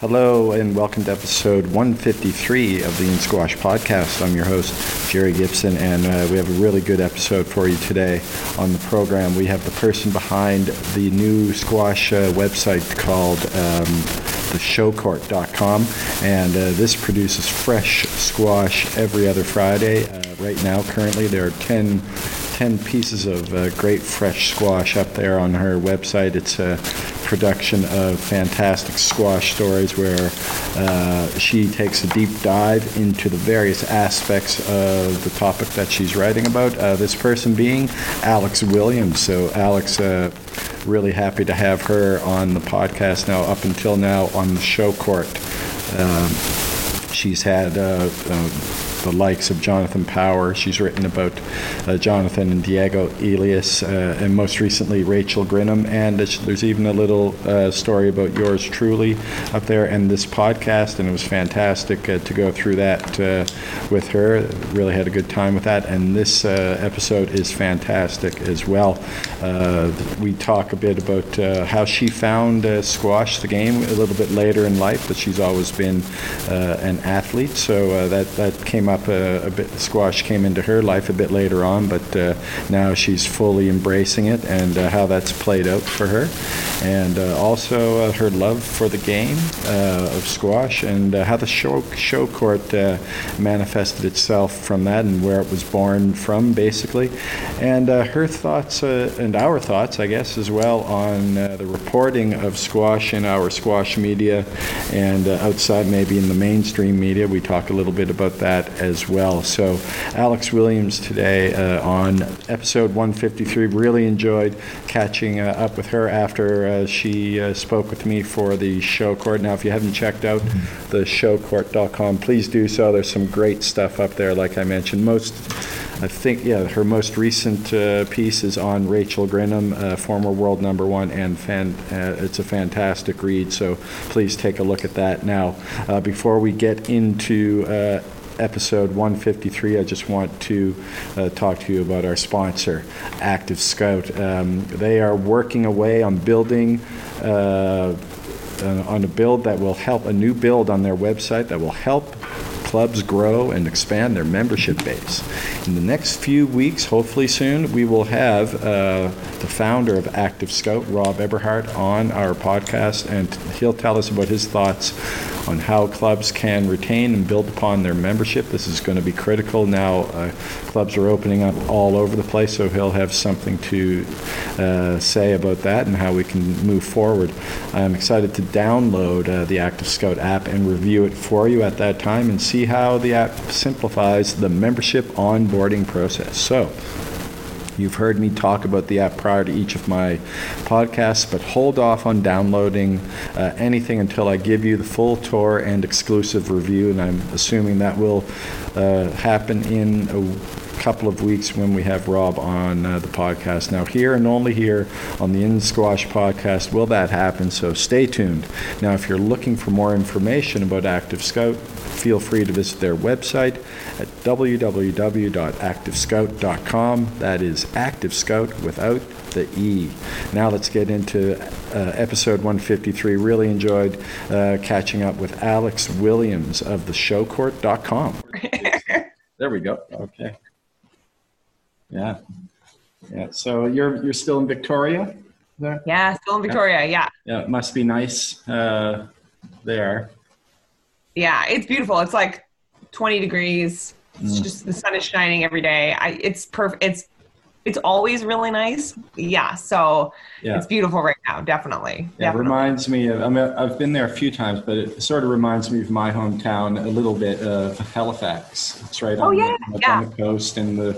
Hello, and welcome to episode 153 of the In Squash podcast. I'm your host, Jerry Gibson, and uh, we have a really good episode for you today on the program. We have the person behind the new squash uh, website called um, theshowcourt.com, and uh, this produces fresh squash every other Friday. Uh, right now, currently, there are 10 10 pieces of uh, great fresh squash up there on her website. It's a production of fantastic squash stories where uh, she takes a deep dive into the various aspects of the topic that she's writing about. Uh, this person being Alex Williams. So, Alex, uh, really happy to have her on the podcast now, up until now on the show court. Um, she's had uh, uh, the likes of Jonathan Power. She's written about uh, Jonathan and Diego Elias, uh, and most recently Rachel Grinham. And there's even a little uh, story about yours truly up there and this podcast, and it was fantastic uh, to go through that uh, with her. Really had a good time with that, and this uh, episode is fantastic as well. we talk a bit about how she found squash, the game, a little bit later in life, but she's always been an athlete, so that that came up a, a, bit. Squash came into her life a bit later on, but uh, now she's fully embracing it and uh, how that's played out for her, and uh, also uh, her love for the game uh, of squash and how the show show court manifested itself from that and where it was born from, basically, and her thoughts and our thoughts, I guess, as well on the reporting of squash in our squash media and outside maybe in the mainstream media. We talk a little bit about that as well. So, Alex Williams today uh, on episode 153. Really enjoyed catching uh, up with her after uh, she uh, spoke with me for the show court. Now, if you haven't checked out the showcourt.com, please do so. There's some great stuff up there, like I mentioned. Most I think, yeah, her most recent uh, piece is on Rachel Grinham, uh, former world number one, and fan, uh, it's a fantastic read. So please take a look at that. Now, uh, before we get into episode 153, I just want to uh, talk to you about our sponsor, Active Scout. Um, they are working away on building. Uh, uh, on a build that will help a new build on their website that will help clubs grow and expand their membership base. In the next few weeks, hopefully soon, we will have uh, the founder of Active Scout, Rob Eberhart, on our podcast, and he'll tell us about his thoughts on how clubs can retain and build upon their membership. This is going to be critical now. Uh, clubs are opening up all over the place, so he'll have something to uh, say about that and how we can move forward. I'm excited to download uh, the Active Scout app and review it for you at that time and see how the app simplifies the membership onboarding process. So, You've heard me talk about the app prior to each of my podcasts, but hold off on downloading uh, anything until I give you the full tour and exclusive review, and I'm assuming that will uh, happen in a couple of weeks when we have Rob on uh, the podcast. Now, here and only here on the In Squash podcast will that happen, so stay tuned. Now, if you're looking for more information about Active Scout, feel free to visit their website at www.activescout.com. That is Active Scout without the E. Now let's get into uh, episode 153. Really enjoyed uh, catching up with Alex Williams of the showcourt.com. there we go. Okay. Yeah. Yeah. So you're you're still in Victoria? There? Yeah, still in Victoria. Yeah. Yeah, it must be nice uh, there. Yeah, it's beautiful. It's like 20 degrees. It's mm. just the sun is shining every day. I it's perfect. It's it's always really nice. Yeah, so yeah. it's beautiful right now. Definitely. Yeah, definitely. it reminds me of. I mean, I've been there a few times, but it sort of reminds me of my hometown a little bit of Halifax. It's right oh, on, yeah, the, yeah. on the coast, and the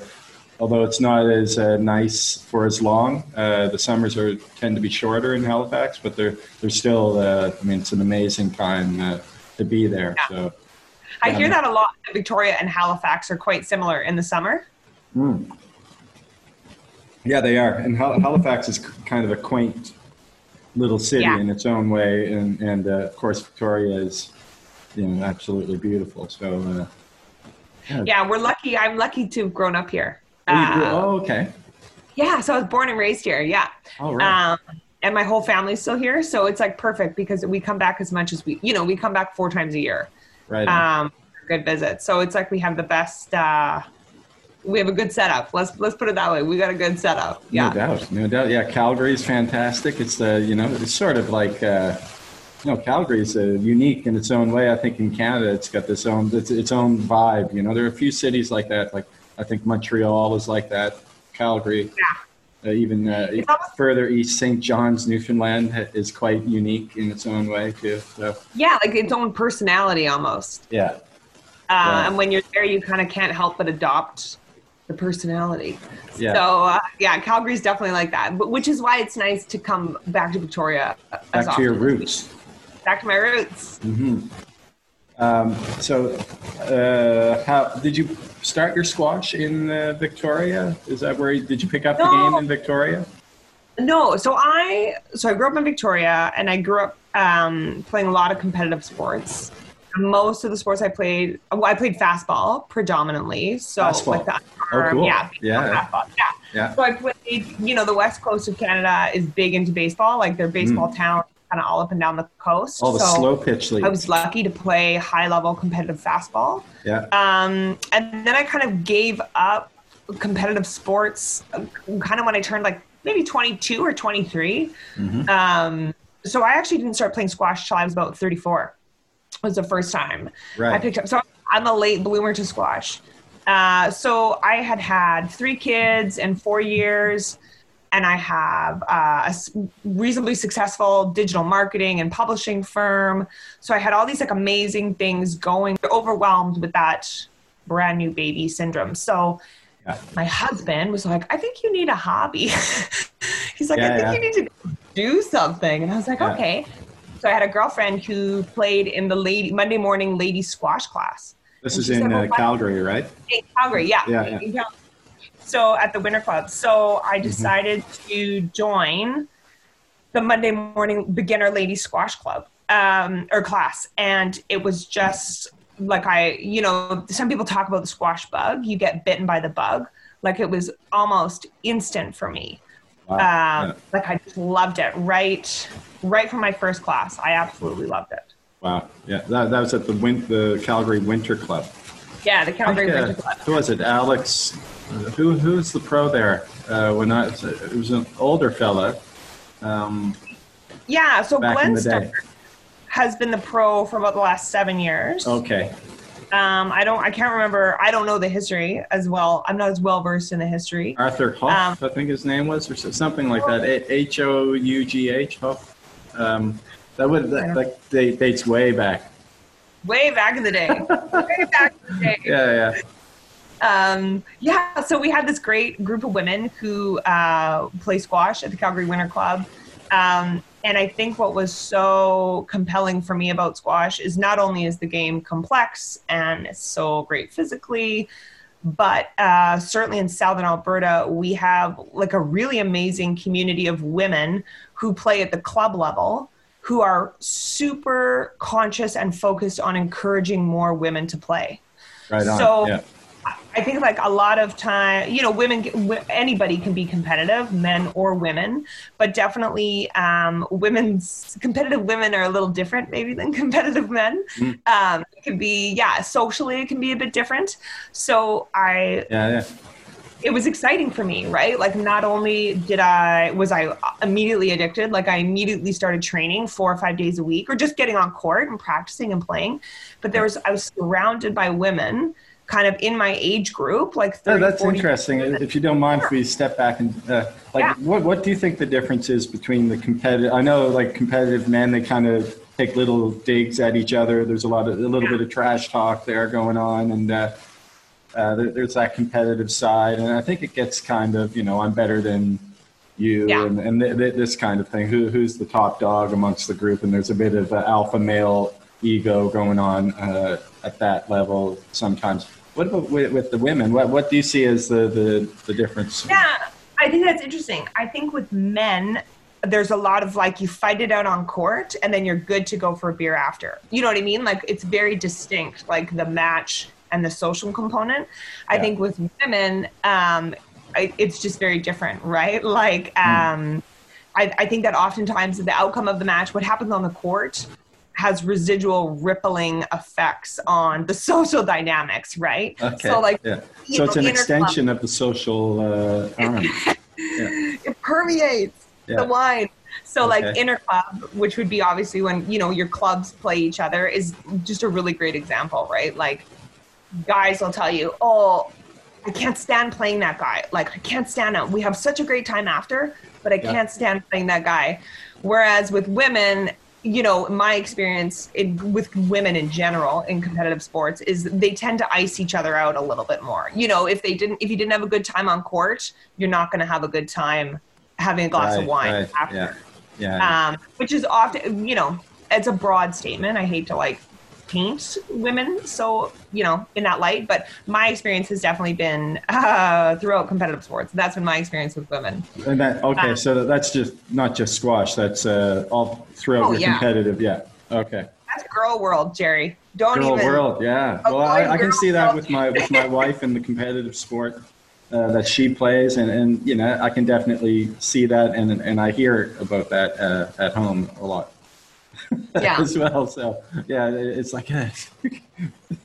although it's not as uh, nice for as long, uh, the summers are tend to be shorter in Halifax, but they're they're still. Uh, I mean, it's an amazing time uh, to be there. Yeah. So. I hear that a lot. Victoria and Halifax are quite similar in the summer. Mm. Yeah, they are. And Halifax is kind of a quaint little city yeah. in its own way, and and uh, of course Victoria is, you know, absolutely beautiful. So. Uh, yeah. yeah. we're lucky. I'm lucky to have grown up here. Oh, uh, oh, okay. Yeah, so I was born and raised here. Yeah. All right. Um, and my whole family's still here, so it's like perfect because we come back as much as we, you know, we come back four times a year. Right. Um, good visit. So it's like we have the best. Uh, we have a good setup. Let's let's put it that way. We got a good setup. Yeah. No doubt. No doubt. Yeah, Calgary is fantastic. It's the you know it's sort of like. Uh, you know, Calgary is uh, unique in its own way. I think in Canada, it's got this own its, its own vibe. You know, there are a few cities like that. Like I think Montreal is like that. Calgary. Yeah. Uh, even uh, almost, further east, St. John's, Newfoundland is quite unique in its own way too. So. Yeah, like its own personality almost. Yeah. Uh, yeah. And when you're there, you kind of can't help but adopt the personality. Yeah. So uh, yeah, Calgary's definitely like that, but which is why it's nice to come back to Victoria. Back to your roots. Back to my roots. Mm-hmm. Um, so, uh, how did you start your squash in uh, Victoria? Is that where you, did you pick up no. the game in Victoria? No, so I so I grew up in Victoria, and I grew up um, playing a lot of competitive sports. Most of the sports I played, well, I played fastball predominantly. So fastball. like the oh, cool. yeah, yeah, fastball, yeah. yeah. So I played. You know, the west coast of Canada is big into baseball. Like their baseball mm. town kind of all up and down the coast. All the so slow pitch league. I was lucky to play high level competitive fastball. Yeah. Um, and then I kind of gave up competitive sports uh, kind of when I turned like maybe 22 or 23. Mm-hmm. Um, so I actually didn't start playing squash till I was about 34. It was the first time right. I picked up. So I'm a late bloomer to squash. Uh, so I had had three kids in four years and I have uh, a reasonably successful digital marketing and publishing firm. So I had all these like amazing things going, overwhelmed with that brand new baby syndrome. So yeah. my husband was like, I think you need a hobby. He's like, yeah, I think yeah. you need to do something. And I was like, okay. So I had a girlfriend who played in the lady Monday morning lady squash class. This is in said, well, uh, Calgary, right? In Calgary, yeah. Yeah, so at the Winter Club. So I mm-hmm. decided mm-hmm. to join the Monday morning beginner lady squash club um, or class, and it was just like I, you know, some people talk about the squash bug. You get bitten by the bug. Like it was almost instant for me. Wow. Um, yeah. Like I just loved it right, right from my first class. I absolutely loved it. Wow. Yeah, that, that was at the win- the Calgary Winter Club. Yeah, the Calgary think, uh, Winter Club. Who was it? Alex who who's the pro there? Uh, when I it was an older fella. Um, yeah, so Glenn has been the pro for about the last seven years. Okay. Um, I don't. I can't remember. I don't know the history as well. I'm not as well versed in the history. Arthur Hough, um, I think his name was, or something like that. H O U G H Hough. Um, that would that, that dates way back. Way back in the day. way back in the day. Yeah, yeah um, yeah, so we had this great group of women who uh, play squash at the Calgary Winter Club. Um, and I think what was so compelling for me about squash is not only is the game complex and it's so great physically, but uh, certainly in Southern Alberta, we have like a really amazing community of women who play at the club level who are super conscious and focused on encouraging more women to play. Right on. So yeah. I think like a lot of time, you know, women, anybody can be competitive, men or women, but definitely um, women's competitive women are a little different maybe than competitive men. Mm. Um, it can be, yeah, socially it can be a bit different. So I, yeah, yeah. It was exciting for me, right? Like, not only did I was I immediately addicted, like I immediately started training four or five days a week, or just getting on court and practicing and playing. But there was I was surrounded by women kind of in my age group, like 30, yeah, that's interesting. If you don't mind, if we step back and uh, like, yeah. what what do you think the difference is between the competitive? I know like competitive men, they kind of take little digs at each other. There's a lot of a little yeah. bit of trash talk there going on, and uh, uh, there's that competitive side. And I think it gets kind of you know I'm better than you yeah. and, and th- th- this kind of thing. Who who's the top dog amongst the group? And there's a bit of alpha male ego going on uh, at that level sometimes. What about with, with the women? What what do you see as the, the, the difference? Yeah, I think that's interesting. I think with men, there's a lot of like you fight it out on court and then you're good to go for a beer after. You know what I mean? Like it's very distinct, like the match and the social component. I think with women, um, I, it's just very different, right? Like, hmm. um, I, I think that oftentimes the outcome of the match, what happens on the court, has residual rippling effects on the social dynamics, right? Okay. So like, yeah. so it's an extension of the social uh, arm. yeah. It permeates yeah. the wine. So okay. like interclub, which would be obviously when you know your clubs play each other, is just a really great example, right? Like guys will tell you, "Oh, I can't stand playing that guy. Like I can't stand him. We have such a great time after, but I yeah. can't stand playing that guy." Whereas with women, you know, my experience in, with women in general in competitive sports is they tend to ice each other out a little bit more. You know, if they didn't, if you didn't have a good time on court, you're not going to have a good time having a glass right, of wine right. after. Yeah. yeah. Um, which is often, you know, it's a broad statement. I hate to like paint women so you know in that light but my experience has definitely been uh, throughout competitive sports. That's been my experience with women. And that okay um, so that's just not just squash that's uh, all throughout oh, your yeah. competitive yeah okay. That's girl world jerry. Don't girl even world yeah. Well I, I, can see that with my with my wife in the competitive sport uh, that she plays and, and you know i can definitely see that and and i hear about that uh, at home a lot yeah. as well. So yeah, it's like a,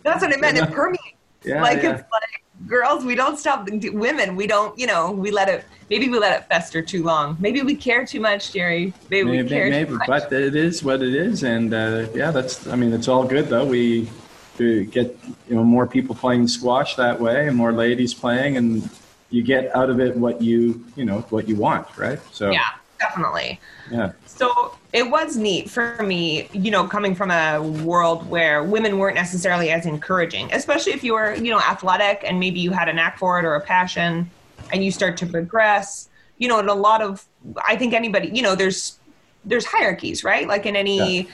that's what I meant. It permeates. Yeah, like yeah. it's like girls, we don't stop. Women, we don't. You know, we let it. Maybe we let it fester too long. Maybe we care too much, Jerry. Maybe, maybe we care maybe, too much. But it is what it is, and uh, yeah, that's. I mean, it's all good though. We, we get you know more people playing squash that way, and more ladies playing, and you get out of it what you you know what you want, right? So yeah, definitely. Yeah. So it was neat for me, you know, coming from a world where women weren't necessarily as encouraging, especially if you were, you know, athletic and maybe you had a knack for it or a passion and you start to progress. You know, in a lot of, I think anybody, you know, there's there's hierarchies, right? Like in any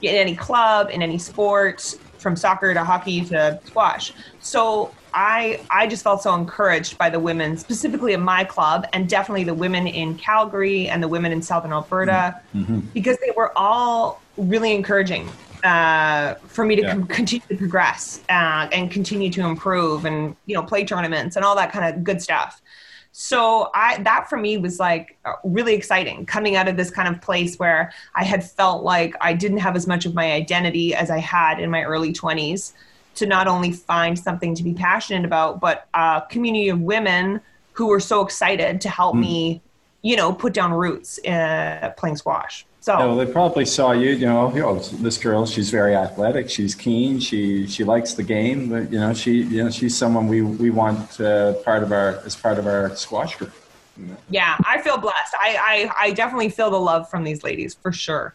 yeah. in any club, in any sport, from soccer to hockey to squash. So I I just felt so encouraged by the women, specifically in my club, and definitely the women in Calgary and the women in Southern Alberta, mm-hmm. because they were all really encouraging uh, for me to yeah. com- continue to progress uh, and continue to improve, and you know play tournaments and all that kind of good stuff. So I that for me was like really exciting coming out of this kind of place where I had felt like I didn't have as much of my identity as I had in my early 20s to not only find something to be passionate about, but a community of women who were so excited to help mm. me, you know, put down roots uh, playing squash. So yeah, well, they probably saw you, you know, you know, this girl, she's very athletic, she's keen, she she likes the game, but you know, she you know, she's someone we we want uh, part of our as part of our squash group. Yeah, I feel blessed. I, I I definitely feel the love from these ladies for sure.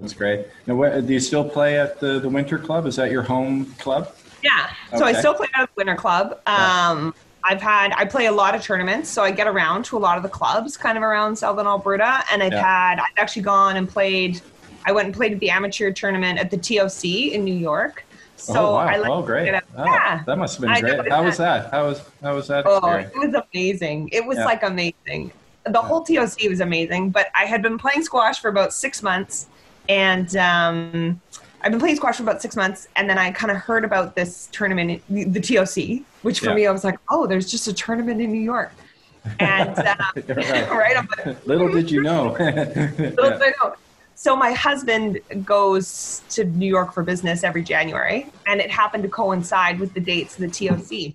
That's great. Now, what, do you still play at the, the Winter Club? Is that your home club? Yeah. So okay. I still play at the Winter Club. Um, yeah. I've had I play a lot of tournaments, so I get around to a lot of the clubs kind of around Southern Alberta, and I've yeah. had I've actually gone and played. I went and played at the amateur tournament at the TOC in New York. So oh, wow. I like oh, great! Oh, yeah, that must have been great. How was that? How was how was that? Oh, it was amazing. It was yeah. like amazing. The whole TOC was amazing. But I had been playing squash for about six months, and um, I've been playing squash for about six months, and then I kind of heard about this tournament, the TOC, which for yeah. me I was like, oh, there's just a tournament in New York, and uh, right, right like, little did you know. little did I know. So my husband goes to New York for business every January, and it happened to coincide with the dates of the TOC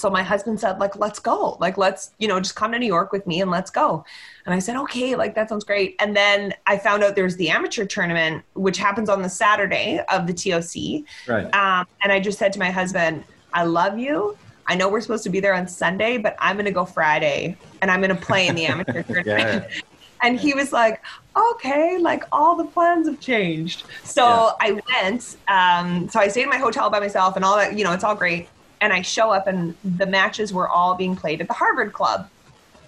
so my husband said like let's go. Like let's you know just come to new york with me and let's go. And i said okay like that sounds great. And then i found out there's the amateur tournament which happens on the saturday of the toc right. Um, and i just said to my husband i love you. I know we're supposed to be there on sunday but i'm going to go friday and i'm going to play in the amateur tournament. Yeah. and he was like okay like all the plans have changed. So yeah. i went um, so i stayed in my hotel by myself and all that you know it's all great and I show up and the matches were all being played at the Harvard Club.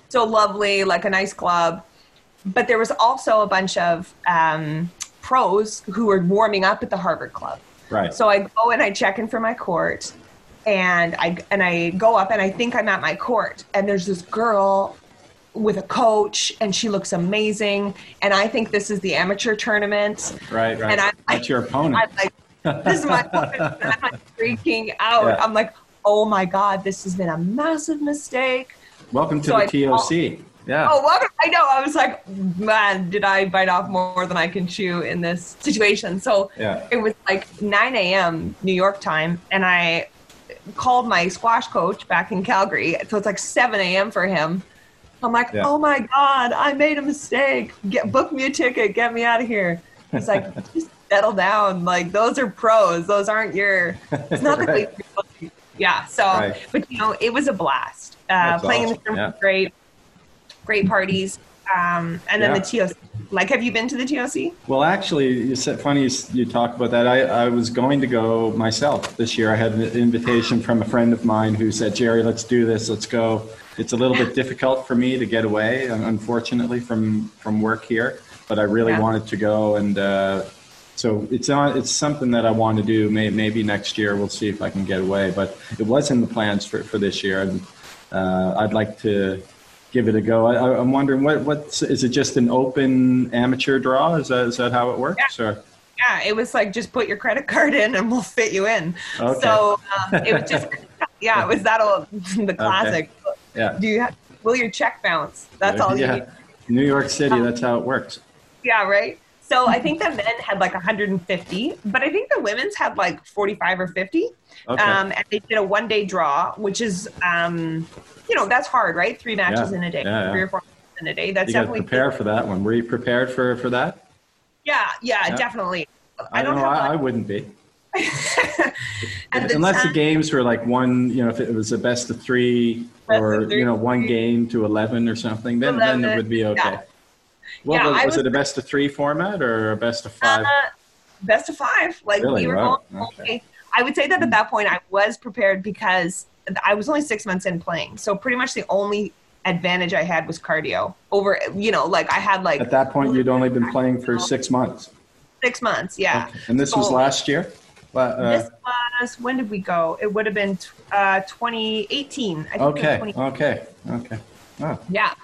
So lovely, like a nice club. But there was also a bunch of um, pros who were warming up at the Harvard Club. Right. So I go and I check in for my court, and I and I go up and I think I'm at my court, and there's this girl with a coach, and she looks amazing, and I think this is the amateur tournament. Right, right. And I, That's I, your opponent. I'm like, this is my opponent. I'm like freaking out. Yeah. I'm like, oh my God, this has been a massive mistake. Welcome to so the I TOC. Yeah. Oh, welcome. I know. I was like, man, did I bite off more than I can chew in this situation? So yeah. it was like 9 a.m. New York time, and I called my squash coach back in Calgary. So it's like 7 a.m. for him. I'm like, yeah. oh my God, I made a mistake. Get book me a ticket, get me out of here. He's like, just settle down. Like those are pros. Those aren't your. It's not right. the yeah. So, right. but you know, it was a blast. Uh, playing awesome. in the tournament yeah. great, great parties. Um, and then yeah. the TOC. Like, have you been to the TOC? Well, actually, you said funny you, you talk about that. I, I was going to go myself this year. I had an invitation from a friend of mine who said, "Jerry, let's do this. Let's go." It's a little bit difficult for me to get away, unfortunately, from from work here. But I really yeah. wanted to go, and uh, so it's on. It's something that I want to do. May, maybe next year we'll see if I can get away. But it was in the plans for for this year, and uh, I'd like to give it a go. I, am wondering what what is it? Just an open amateur draw? Is that is that how it works? Yeah. Or? Yeah, it was like just put your credit card in and we'll fit you in. Okay. So um, it was just yeah, it was that old the classic. Okay. Yeah. Do you have, will your check bounce? That's all you yeah. need. New York City, um, that's how it works. Yeah, right. So I think the men had like 150, but I think the women's had like 45 or 50. Okay. Um, and they did a one day draw, which is um, you know, that's hard, right? Three matches yeah. in a day, yeah, three or four in a day. That's you definitely prepare for that one. Were you prepared for for that? Yeah, yeah, definitely. I, I don't know. I, I, wouldn't be. Unless time, the games were like one, you know, if it was a best of three best or of three, you know one game to eleven or something, then 11, then it would be okay. Yeah. Well, yeah, was, was, it a best of three format or a best of five? Uh, best of five. Like really? we were wow. okay. I would say that at that point I was prepared because I was only six months in playing, so pretty much the only advantage I had was cardio over. You know, like I had like at that point you'd only been playing for six months. Six months, yeah. Okay. And this so, was last year. Uh, this was when did we go? It would have been uh, 2018. I think okay. 20- okay. Okay. Oh. Yeah,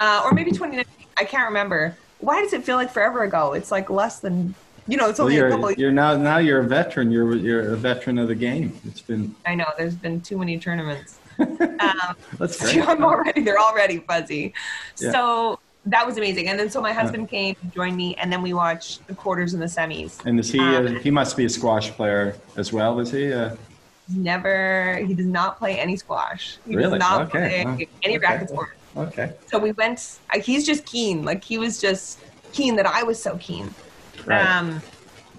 uh, or maybe 2019. I can't remember. Why does it feel like forever ago? It's like less than you know, it's only well, a couple. You're now now you're a veteran. You're you're a veteran of the game. It's been. I know. There's been too many tournaments. um, That's great. I'm already. They're already fuzzy. Yeah. So that was amazing. And then so my husband yeah. came, joined me, and then we watched the quarters and the semis. And is he? Um, uh, he must be a squash player as well, is he? Uh, never. He does not play any squash. He really? does not okay. play any okay. racket sport. Okay. So we went. He's just keen. Like he was just keen that I was so keen. Right. Um,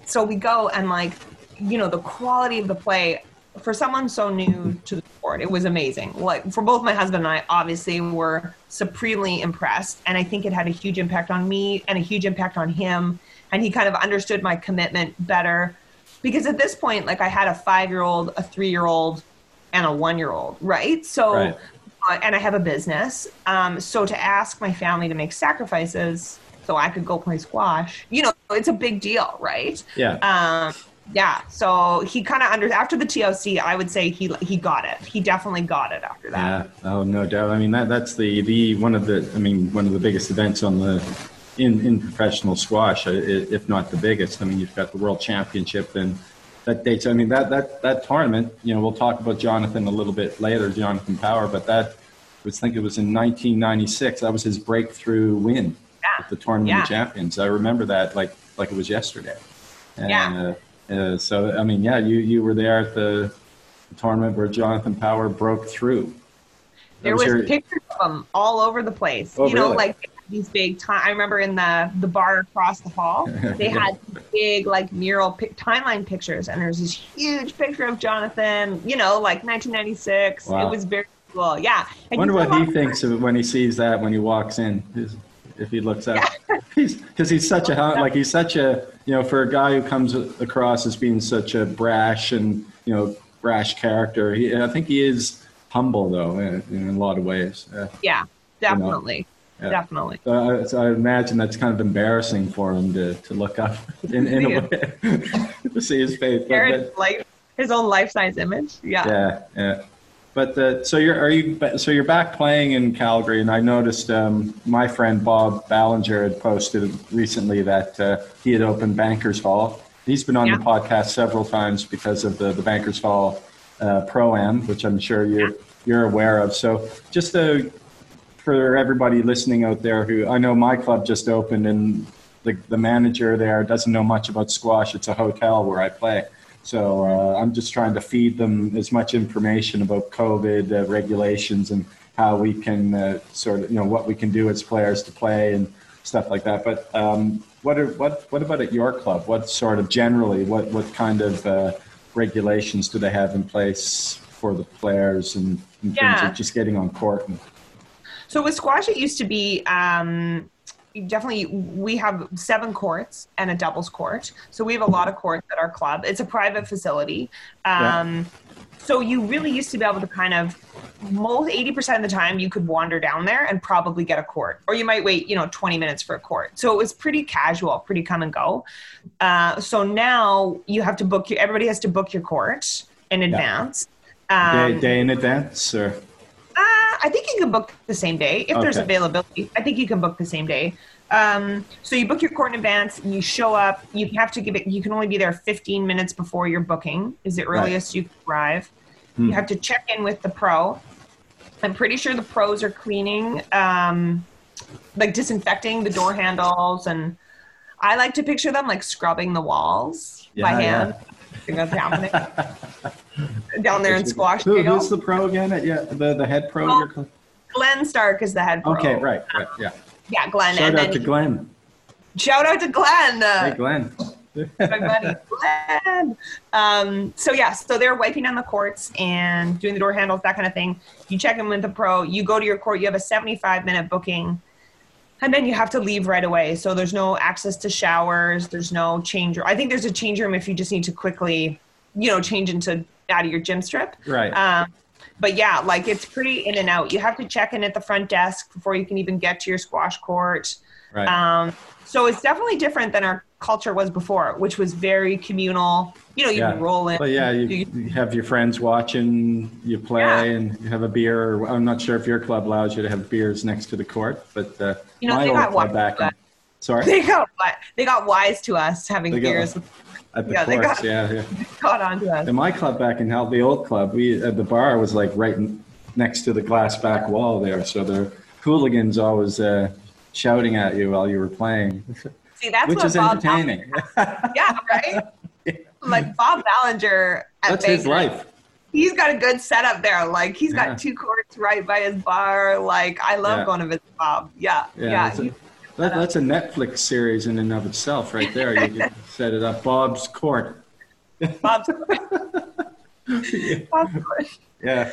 so we go and like, you know, the quality of the play for someone so new to the sport, it was amazing. Like for both my husband and I, obviously were supremely impressed, and I think it had a huge impact on me and a huge impact on him, and he kind of understood my commitment better. Because at this point, like I had a five-year-old, a three-year-old, and a one-year-old, right? So. Right. Uh, and I have a business. Um, so to ask my family to make sacrifices so I could go play squash. You know, it's a big deal, right? Yeah. Um, yeah. So he kind of under after the TOC, I would say he he got it. He definitely got it after that. Yeah. Oh no doubt. I mean that that's the the one of the I mean one of the biggest events on the in in professional squash, uh, if not the biggest. I mean you've got the World Championship and that dates. I mean that that that tournament. You know we'll talk about Jonathan a little bit later, Jonathan Power, but that I think it was in 1996. That was his breakthrough win yeah. the tournament yeah. of champions. I remember that like like it was yesterday. And, yeah. Uh, uh, so I mean, yeah, you you were there at the tournament where Jonathan Power broke through. There was, was your... pictures of him all over the place. Oh, you know, really? like these big time. I remember in the the bar across the hall, they had big like mural pi- timeline pictures, and there was this huge picture of Jonathan. You know, like 1996. Wow. It was very cool. Yeah. I wonder what he thinks of when he sees that when he walks in if he looks up. he's because he's such a like he's such a you know for a guy who comes across as being such a brash and you know brash character. He, I think he is humble though in, in a lot of ways. Uh, yeah, definitely. You know. Yeah. Definitely. So I, so I, imagine that's kind of embarrassing for him to, to look up in, in a way to see his face. But, but, his own life size image. Yeah. Yeah. Yeah. But the, so you're are you so you're back playing in Calgary, and I noticed um, my friend Bob Ballinger had posted recently that uh, he had opened Bankers Hall. He's been on yeah. the podcast several times because of the the Bankers Hall uh, Pro Am, which I'm sure you're you're aware of. So just to for everybody listening out there who I know my club just opened and the, the manager there doesn't know much about squash. It's a hotel where I play. So uh, I'm just trying to feed them as much information about COVID uh, regulations and how we can uh, sort of, you know, what we can do as players to play and stuff like that. But um, what, are, what, what about at your club? What sort of generally, what, what kind of uh, regulations do they have in place for the players and in yeah. terms of just getting on court? And- so with squash, it used to be um, definitely we have seven courts and a doubles court. So we have a lot of courts at our club. It's a private facility. Um, yeah. so you really used to be able to kind of most 80% of the time you could wander down there and probably get a court. Or you might wait you know 20 minutes for a court. So it was pretty casual pretty come and go. Uh, so now you have to book your everybody has to book your court in advance. Yeah. um, day, day in advance or I think you can book the same day if okay. there's availability. I think you can book the same day. Um, so you book your court in advance. You show up. You have to give it. You can only be there 15 minutes before your booking. Is the earliest right. you can arrive. Hmm. You have to check in with the pro. I'm pretty sure the pros are cleaning, um, like disinfecting the door handles, and I like to picture them like scrubbing the walls yeah, by hand. Yeah that's happening down there in squash. Who, who's the pro again? Yeah, the the head pro. Well, Glenn Stark is the head pro. Okay, right, right, yeah. Yeah, Glenn. Shout and out to Glenn. Shout out to Glenn. Hey, Glenn. my buddy Glenn. Um, so yeah, so they're wiping down the courts and doing the door handles, that kind of thing. You check in with the pro. You go to your court. You have a 75 minute booking and then you have to leave right away. So there's no access to showers. There's no change room. I think there's a change room if you just need to quickly, you know, change into out of your gym strip. Right. Um, but yeah, like it's pretty in and out. You have to check in at the front desk before you can even get to your squash court. Right. Um, so it's definitely different than our culture was before, which was very communal. You know, you yeah. roll in. But yeah, you, you, have your friends watching you play, yeah. and you have a beer. I'm not sure if your club allows you to have beers next to the court, but uh, you know, my they old club back. Sorry, they got they got wise to us having they beers. Got, at the yeah, courts, got, yeah, yeah. Caught on to us. In my club back in Hell, the old club, we at the bar was like right next to the glass back wall there, so the hooligans always uh, shouting at you while you were playing. See, that's which is Bob entertaining. yeah, right. yeah. Like Bob Ballinger. that's Vegas, his life. He's got a good setup there. Like he's yeah. got two courts right by his bar. Like I love yeah. going to visit Bob. Yeah, yeah. yeah. That, that's a Netflix series in and of itself, right there. You can set it up. Bob's Court. Bob's Court. Bob's Court. Yeah.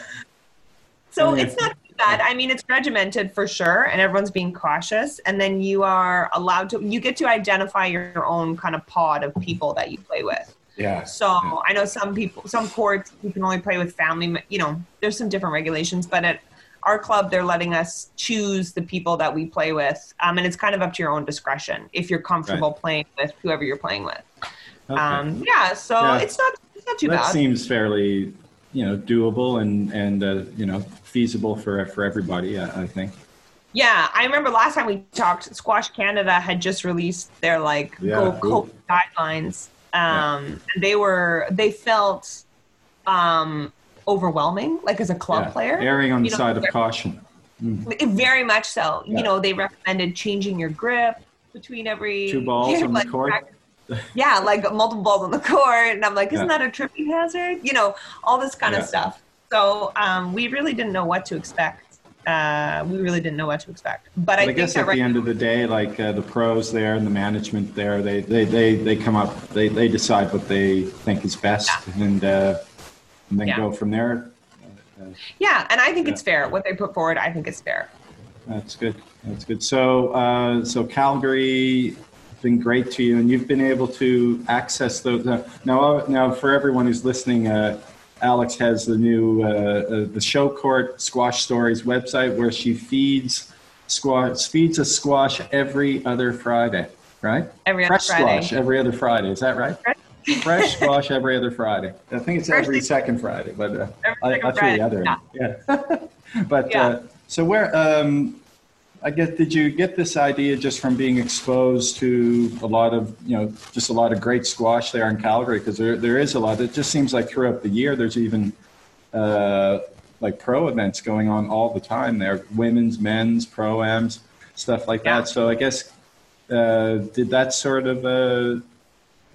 So it's not that. Bad. I mean, it's regimented for sure, and everyone's being cautious. And then you are allowed to, you get to identify your own kind of pod of people that you play with. Yeah. So yeah. I know some people, some courts, you can only play with family. You know, there's some different regulations, but at our club, they're letting us choose the people that we play with, um, and it's kind of up to your own discretion if you're comfortable right. playing with whoever you're playing with. Okay. Um, yeah. So yeah. it's not, it's not too that bad. That seems fairly, you know, doable and and uh, you know feasible for for everybody. I, I think. Yeah, I remember last time we talked, Squash Canada had just released their like yeah, COVID guidelines. Um, yeah. they were they felt um, overwhelming, like as a club yeah. player. Erring on the know, side of caution. Mm. Very much so. You know, they recommended changing your grip between every two balls on like, the court. yeah, like multiple balls on the court, and I'm like, isn't that a tripping hazard? You know, all this kind of stuff. So um, we really didn't know what to expect. Uh, we really didn't know what to expect. But, I, I guess at right the end of the day, like uh, the pros there and the management there, they, they, they, they come up, they, they decide what they think is best yeah. and, uh, and then yeah. go from there. Uh, yeah, and I think yeah. it's fair. What they put forward, I think it's fair. That's good. That's good. So, uh, so Calgary been great to you, and you've been able to access those. Uh, now, now for everyone who's listening, uh, Alex has the new uh, uh, the show court squash stories website where she feeds squash feeds a squash every other Friday, right? Every Fresh other Friday. squash every other Friday. Is that right? Fresh squash every other Friday. I think it's every second Friday, but uh, I, that's really other. Yeah. yeah. but yeah. Uh, so where um, I guess did you get this idea just from being exposed to a lot of you know just a lot of great squash there in Calgary because there there is a lot. It just seems like throughout the year there's even uh, like pro events going on all the time there, women's, men's, pro ams, stuff like yeah. that. So I guess uh, did that sort of uh,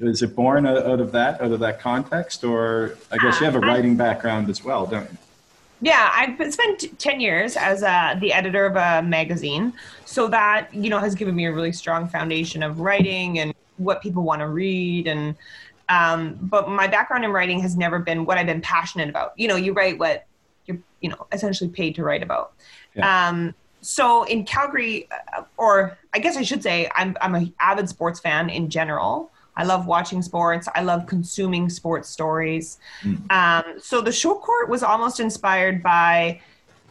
is it born out of that out of that context, or I guess you have a writing background as well, don't you? Yeah, I've spent 10 years as a, the editor of a magazine. So that, you know, has given me a really strong foundation of writing and what people want to read. And, um, but my background in writing has never been what I've been passionate about. You know, you write what you're, you know, essentially paid to write about. Yeah. Um, so in Calgary, uh, or I guess I should say, I'm, I'm an avid sports fan in general. I love watching sports. I love consuming sports stories. Mm. Um, so the show court was almost inspired by,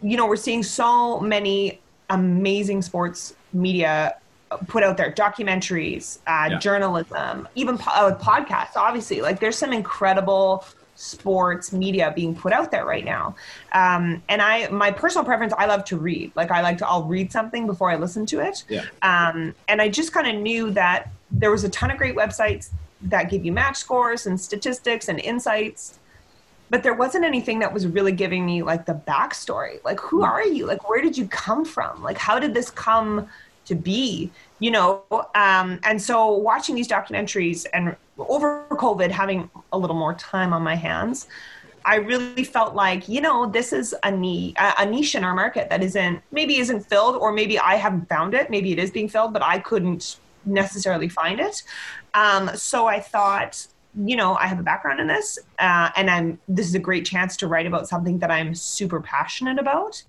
you know, we're seeing so many amazing sports media put out there documentaries, uh, yeah. journalism, even po- uh, podcasts, obviously. Like there's some incredible sports media being put out there right now. Um, and I, my personal preference, I love to read. Like I like to, I'll read something before I listen to it. Yeah. Um, and I just kind of knew that there was a ton of great websites that give you match scores and statistics and insights but there wasn't anything that was really giving me like the backstory. Like who are you? Like where did you come from? Like how did this come to be? You know um, and so watching these documentaries and over covid having a little more time on my hands i really felt like you know this is a niche, a niche in our market that isn't maybe isn't filled or maybe i haven't found it. Maybe it is being filled but i couldn't necessarily find it. Um, so I thought, you know, I have a background in this, uh, and I'm. This is a great chance to write about something that I'm super passionate about.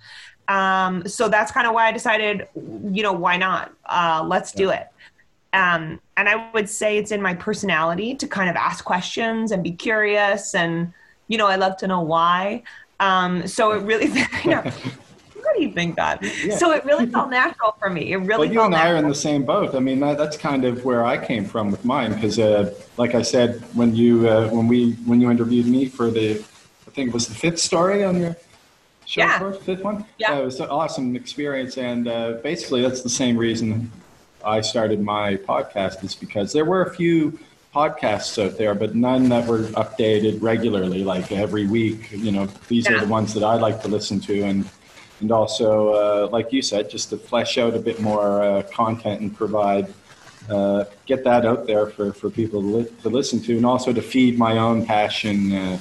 Um, so that's kind of why I decided, you know, why not? Uh, let's do it. Um, and I would say it's in my personality to kind of ask questions and be curious, and you know, I love to know why. Um, so it really, you know, What do you think that? Yeah. So it really felt natural for me. It really. Well, you and I are in the same boat. I mean, that, that's kind of where I came from with mine because, uh, like I said, when you uh, when we when you interviewed me for the, I think it was the fifth story on your show, yeah. First, fifth one. Yeah, uh, it was an awesome experience, and uh, basically that's the same reason I started my podcast is because there were a few podcasts out there, but none that were updated regularly, like every week. You know, these yeah. are the ones that I like to listen to, and and also, uh, like you said, just to flesh out a bit more uh, content and provide, uh, get that out there for, for people to, li- to, listen to, and also to feed my own passion uh, uh,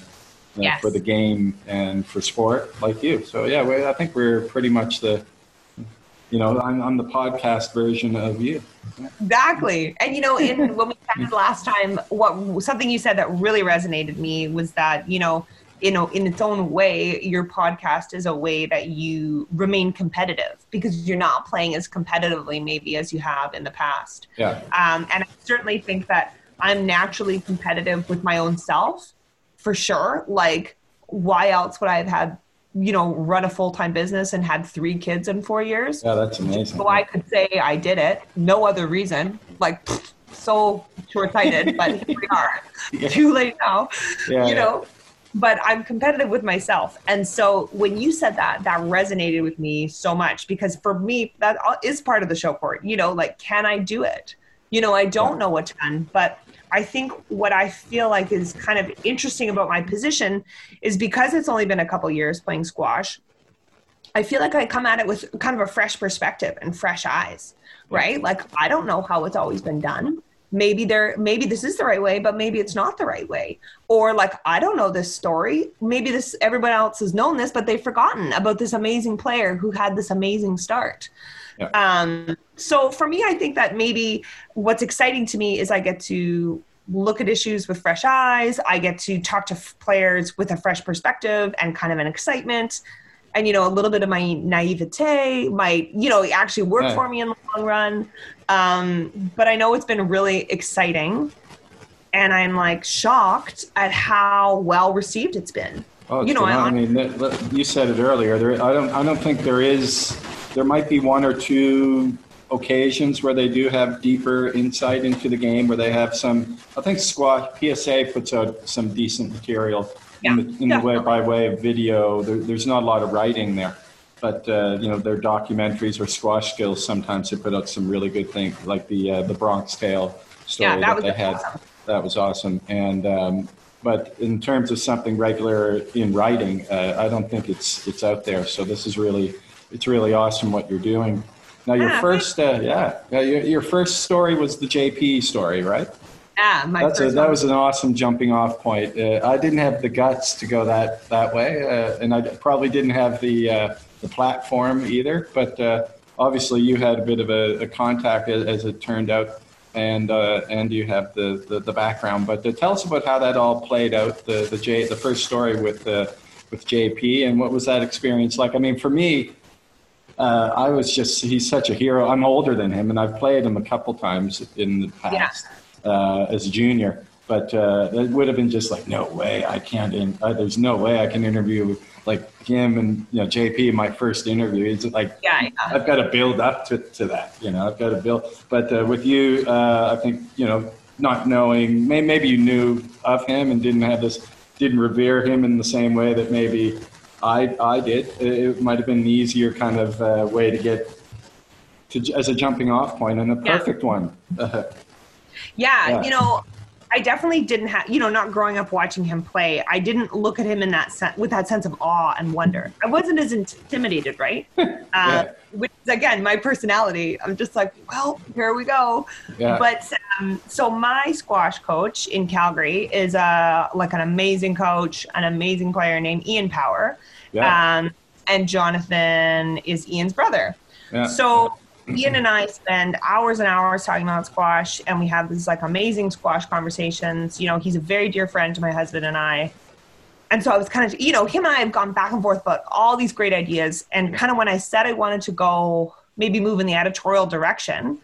yes. for the game and for sport, like you. So yeah, we, I think we're pretty much the, you know, I'm, I'm the podcast version of you. Exactly, and you know, in when we chatted last time, what something you said that really resonated me was that you know you know in its own way your podcast is a way that you remain competitive because you're not playing as competitively maybe as you have in the past. Yeah. Um, and i certainly think that i'm naturally competitive with my own self for sure. Like why else would i have had you know run a full-time business and had three kids in four years? Yeah that's amazing. So i could say i did it. No other reason. Like so short-sighted but here we are. Yeah. too late now. Yeah, you know but I'm competitive with myself. And so when you said that, that resonated with me so much because for me, that is part of the show court. You know, like, can I do it? You know, I don't know a ton, but I think what I feel like is kind of interesting about my position is because it's only been a couple years playing squash. I feel like I come at it with kind of a fresh perspective and fresh eyes, right? Like I don't know how it's always been done maybe there maybe this is the right way but maybe it's not the right way. Or like i don't know this story. Maybe this everyone else has known this but they've forgotten about this amazing player who had this amazing start. Yeah. um, so for me i think that maybe what's exciting to me is i get to look at issues with fresh eyes. I get to talk to f- players with a fresh perspective and kind of an excitement. And you know a little bit of my naivete might you know actually work yeah. for me in the long run um, but i know it's been really exciting and i'm like shocked at how well received it's been. Oh, you know I, I, mean you said it earlier. There i don't i don't think there is there might be one or two occasions where they do have deeper insight into the game where they have some i think squash psa puts out some decent material yeah, in, the, in the, way by way of video. There, there's not a lot of writing there, but uh, you know their documentaries or squash skills. Sometimes they put out some really good things, like the uh, the Bronx Tale story yeah, that, that they had. Awesome. That was awesome, and um, but in terms of something regular in writing, uh, I don't think it's it's out there. So this is really it's really awesome what you're doing. Now your first uh, yeah, your, your first story was the JP story, right? Yeah, my That's a, that was an awesome jumping off point. Uh, I didn't have the guts to go that that way, uh, and I probably didn't have the uh, the platform either. But uh, obviously, you had a bit of a, a contact as, as, it turned out, and uh, and you have the, the, the background. But uh, tell us about how that all played out. The the J the first story with the with JP, and what was that experience like? I mean, for me. I was just, he's such a hero. I'm older than him, and I've played him a couple times in the past. Yeah uh, as a junior. But uh, it would have been just like, no way, I can't. In, uh, there's no way I can interview like him and you know JP. My first interview, it's like yeah, yeah. I've got to build up to, to that. You know, I've got to build. But uh, with you, uh, I think you know, not knowing, may, maybe you knew of him and didn't have this, didn't revere him in the same way that maybe I I did. It, might have been an easier kind of uh, way to get to as a jumping off point and a perfect yeah. one. yeah, yeah. you know, I definitely didn't have, you know, not growing up watching him play, I didn't look at him in that sense with that sense of awe and wonder. I wasn't as intimidated, right? Uh, yeah. Which is again my personality. I'm just like, well, here we go. Yeah. But um, so my squash coach in Calgary is uh, like an amazing coach, an amazing player named Ian Power, yeah. um, and Jonathan is Ian's brother. Yeah. So Ian and I spend hours and hours talking about squash, and we have these like amazing squash conversations. You know, he's a very dear friend to my husband and I. And so I was kind of, you know, him and I have gone back and forth about all these great ideas. And kind of when I said I wanted to go maybe move in the editorial direction,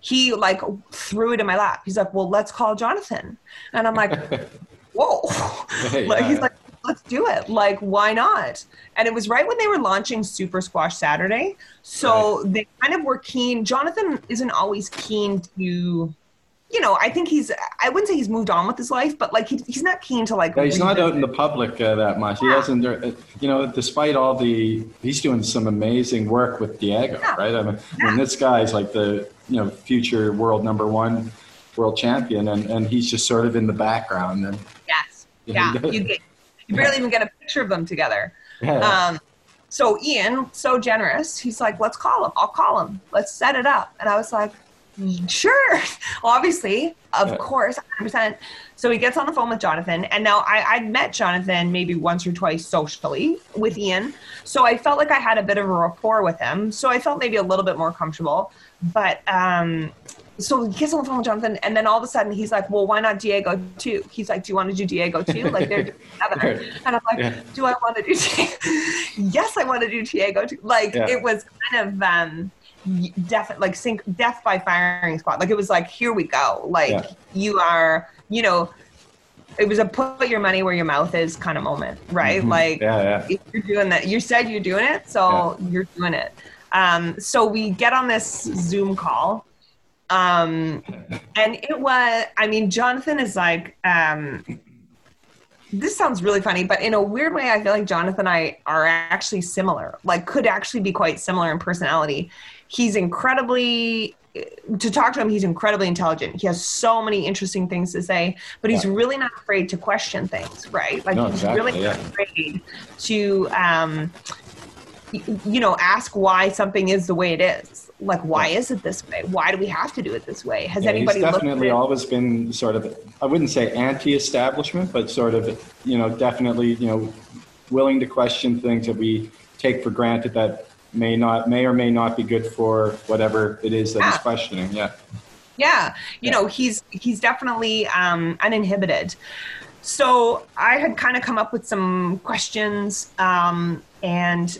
he like threw it in my lap. He's like, well, let's call Jonathan. And I'm like, whoa. like, he's like, let's do it. Like, why not? And it was right when they were launching Super Squash Saturday. So right. they kind of were keen. Jonathan isn't always keen to, you know, I think he's, I wouldn't say he's moved on with his life, but like he, he's not keen to like. Yeah, he's not out in the public uh, that much. Yeah. He hasn't, uh, you know, despite all the, he's doing some amazing work with Diego, yeah. right? I mean. I mean, this guy's like the, you know, future world number one world champion and, and he's just sort of in the background and yes yeah you get you barely even get a picture of them together. Um, so Ian, so generous, he's like, let's call him. I'll call him. Let's set it up. And I was like, sure. Obviously, of yeah. course, 100%. So he gets on the phone with Jonathan. And now I, I'd met Jonathan maybe once or twice socially with Ian. So I felt like I had a bit of a rapport with him. So I felt maybe a little bit more comfortable. But um, so he gets on the phone with Jonathan, and then all of a sudden he's like, "Well, why not Diego too?" He's like, "Do you want to do Diego too?" Like they're together, and I'm like, yeah. "Do I want to do?" Diego? yes, I want to do Diego too. Like yeah. it was kind of um, death, like sink death by firing squad. Like it was like, here we go. Like yeah. you are, you know. It was a put your money where your mouth is kind of moment, right? Mm-hmm. Like yeah, yeah. you're doing that. You said you're doing it, so you're doing it. Um, so we get on this Zoom call um, and it was, I mean, Jonathan is like, um, this sounds really funny, but in a weird way, I feel like Jonathan and I are actually similar, like, could actually be quite similar in personality. He's incredibly, to talk to him, he's incredibly intelligent. He has so many interesting things to say, but he's really not afraid to question things, right? Like, no, he's really yeah. not afraid to, um, you know, ask why something is the way it is. Like why yeah. is it this way? Why do we have to do it this way? Has yeah, anybody he's definitely always been sort of i wouldn't say anti-establishment but sort of you know definitely you know willing to question things that we take for granted that may not may or may not be good for whatever it is that yeah. he's questioning yeah. Yeah you know he's he's definitely um uninhibited. So i had kind of come up with some questions um and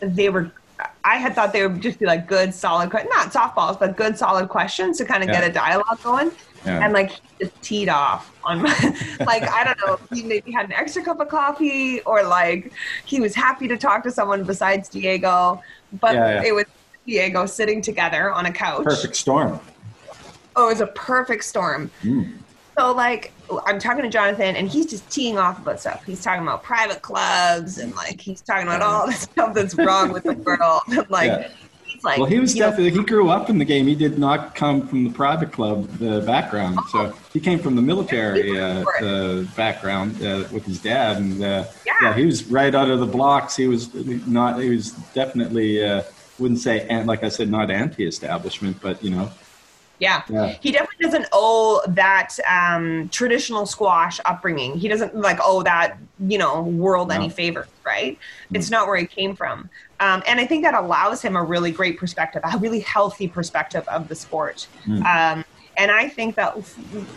they were I had thought they would just be like good, solid, not softballs, but good, solid questions to kind of yeah. get a dialogue going. Yeah. And like he just teed off on my, like, I don't know, he maybe had an extra cup of coffee or like he was happy to talk to someone besides Diego. But yeah, it was Diego sitting together on a couch. Perfect storm. Oh, it was a perfect storm. Mm. So like I'm talking to Jonathan and he's just teeing off about stuff. He's talking about private clubs and like he's talking about all the stuff that's wrong with the world. like yeah. he's Like, well, he was definitely know, he grew up in the game. He did not come from the private club uh, background, so he came from the military uh, uh, background uh, with his dad, and uh, yeah. yeah. he was right out of the blocks. He was not. He was definitely uh, wouldn't say like I said, not anti-establishment, but you know, yeah. yeah. He definitely doesn't owe that um, traditional squash upbringing. He doesn't like owe that, you know, world no. any favor, right? Mm. It's not where he came from. Um, and I think that allows him a really great perspective, a really healthy perspective of the sport. Mm. Um, and I think that,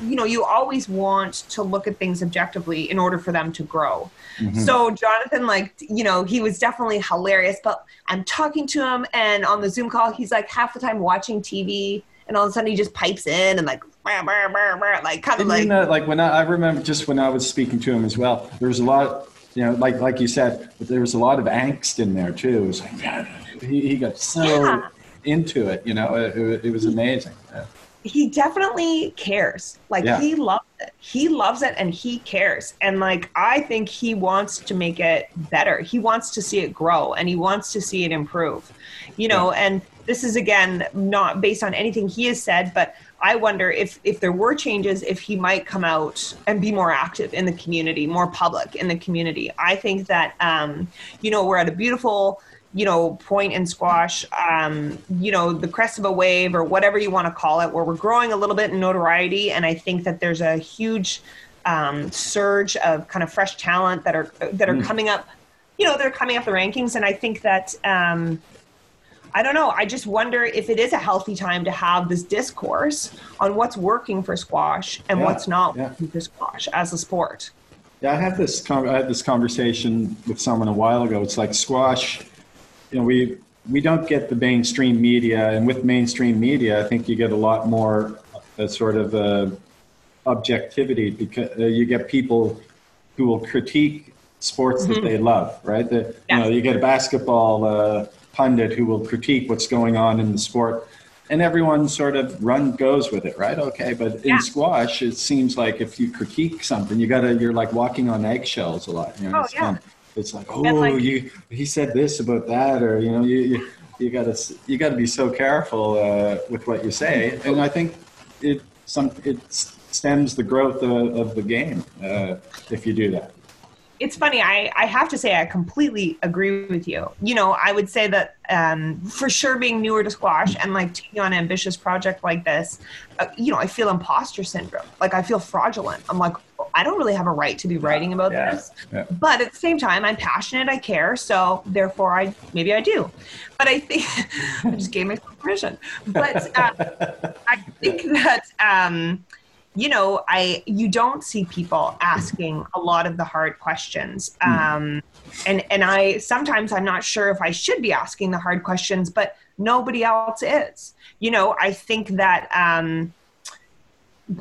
you know, you always want to look at things objectively in order for them to grow. Mm-hmm. So Jonathan, like, you know, he was definitely hilarious, but I'm talking to him and on the Zoom call, he's like half the time watching TV and all of a sudden he just pipes in and like like kind of like you know, like when I, I, remember just when I was speaking to him as well, there was a lot, you know, like like you said, there was a lot of angst in there too. It was like he, he got so yeah. into it, you know, it, it, it was amazing. Yeah. He definitely cares. Like yeah. he loves it. He loves it and he cares. And like I think he wants to make it better. He wants to see it grow and he wants to see it improve. You know, and this is again not based on anything he has said, but I wonder if if there were changes, if he might come out and be more active in the community, more public in the community. I think that um, you know we're at a beautiful you know point in squash um, you know the crest of a wave or whatever you want to call it where we're growing a little bit in notoriety and i think that there's a huge um, surge of kind of fresh talent that are that are mm. coming up you know they're coming up the rankings and i think that um, I don't know. I just wonder if it is a healthy time to have this discourse on what's working for squash and yeah, what's not yeah. working for squash as a sport. Yeah, I had this I had this conversation with someone a while ago. It's like squash. You know, we we don't get the mainstream media, and with mainstream media, I think you get a lot more uh, sort of uh, objectivity because uh, you get people who will critique sports mm-hmm. that they love, right? The. You know, you get a basketball uh, pundit who will critique what's going on in the sport. And everyone sort of run goes with it right? Okay but in squash it seems like if you critique something you gotta you're like walking on eggshells a lot you know oh, it's, yeah. it's like oh like, you he said this about that or you know you you, you gotta you gotta be so careful uh, with what you say. And i think it some it stems the growth of, of the game uh, if you do that it's funny. I, I have to say, I completely agree with you. You know, I would say that um, for sure being newer to squash and like taking on an ambitious project like this, uh, you know, I feel imposter syndrome. Like I feel fraudulent. I'm like, I don't really have a right to be writing about yeah. this. Yeah. But at the same time, I'm passionate. I care. So therefore, I maybe I do. But I think I just gave myself permission. But uh, I think that. Um, you know, I you don't see people asking a lot of the hard questions. Hmm. Um, and and I sometimes I'm not sure if I should be asking the hard questions, but nobody else is. You know, I think that um,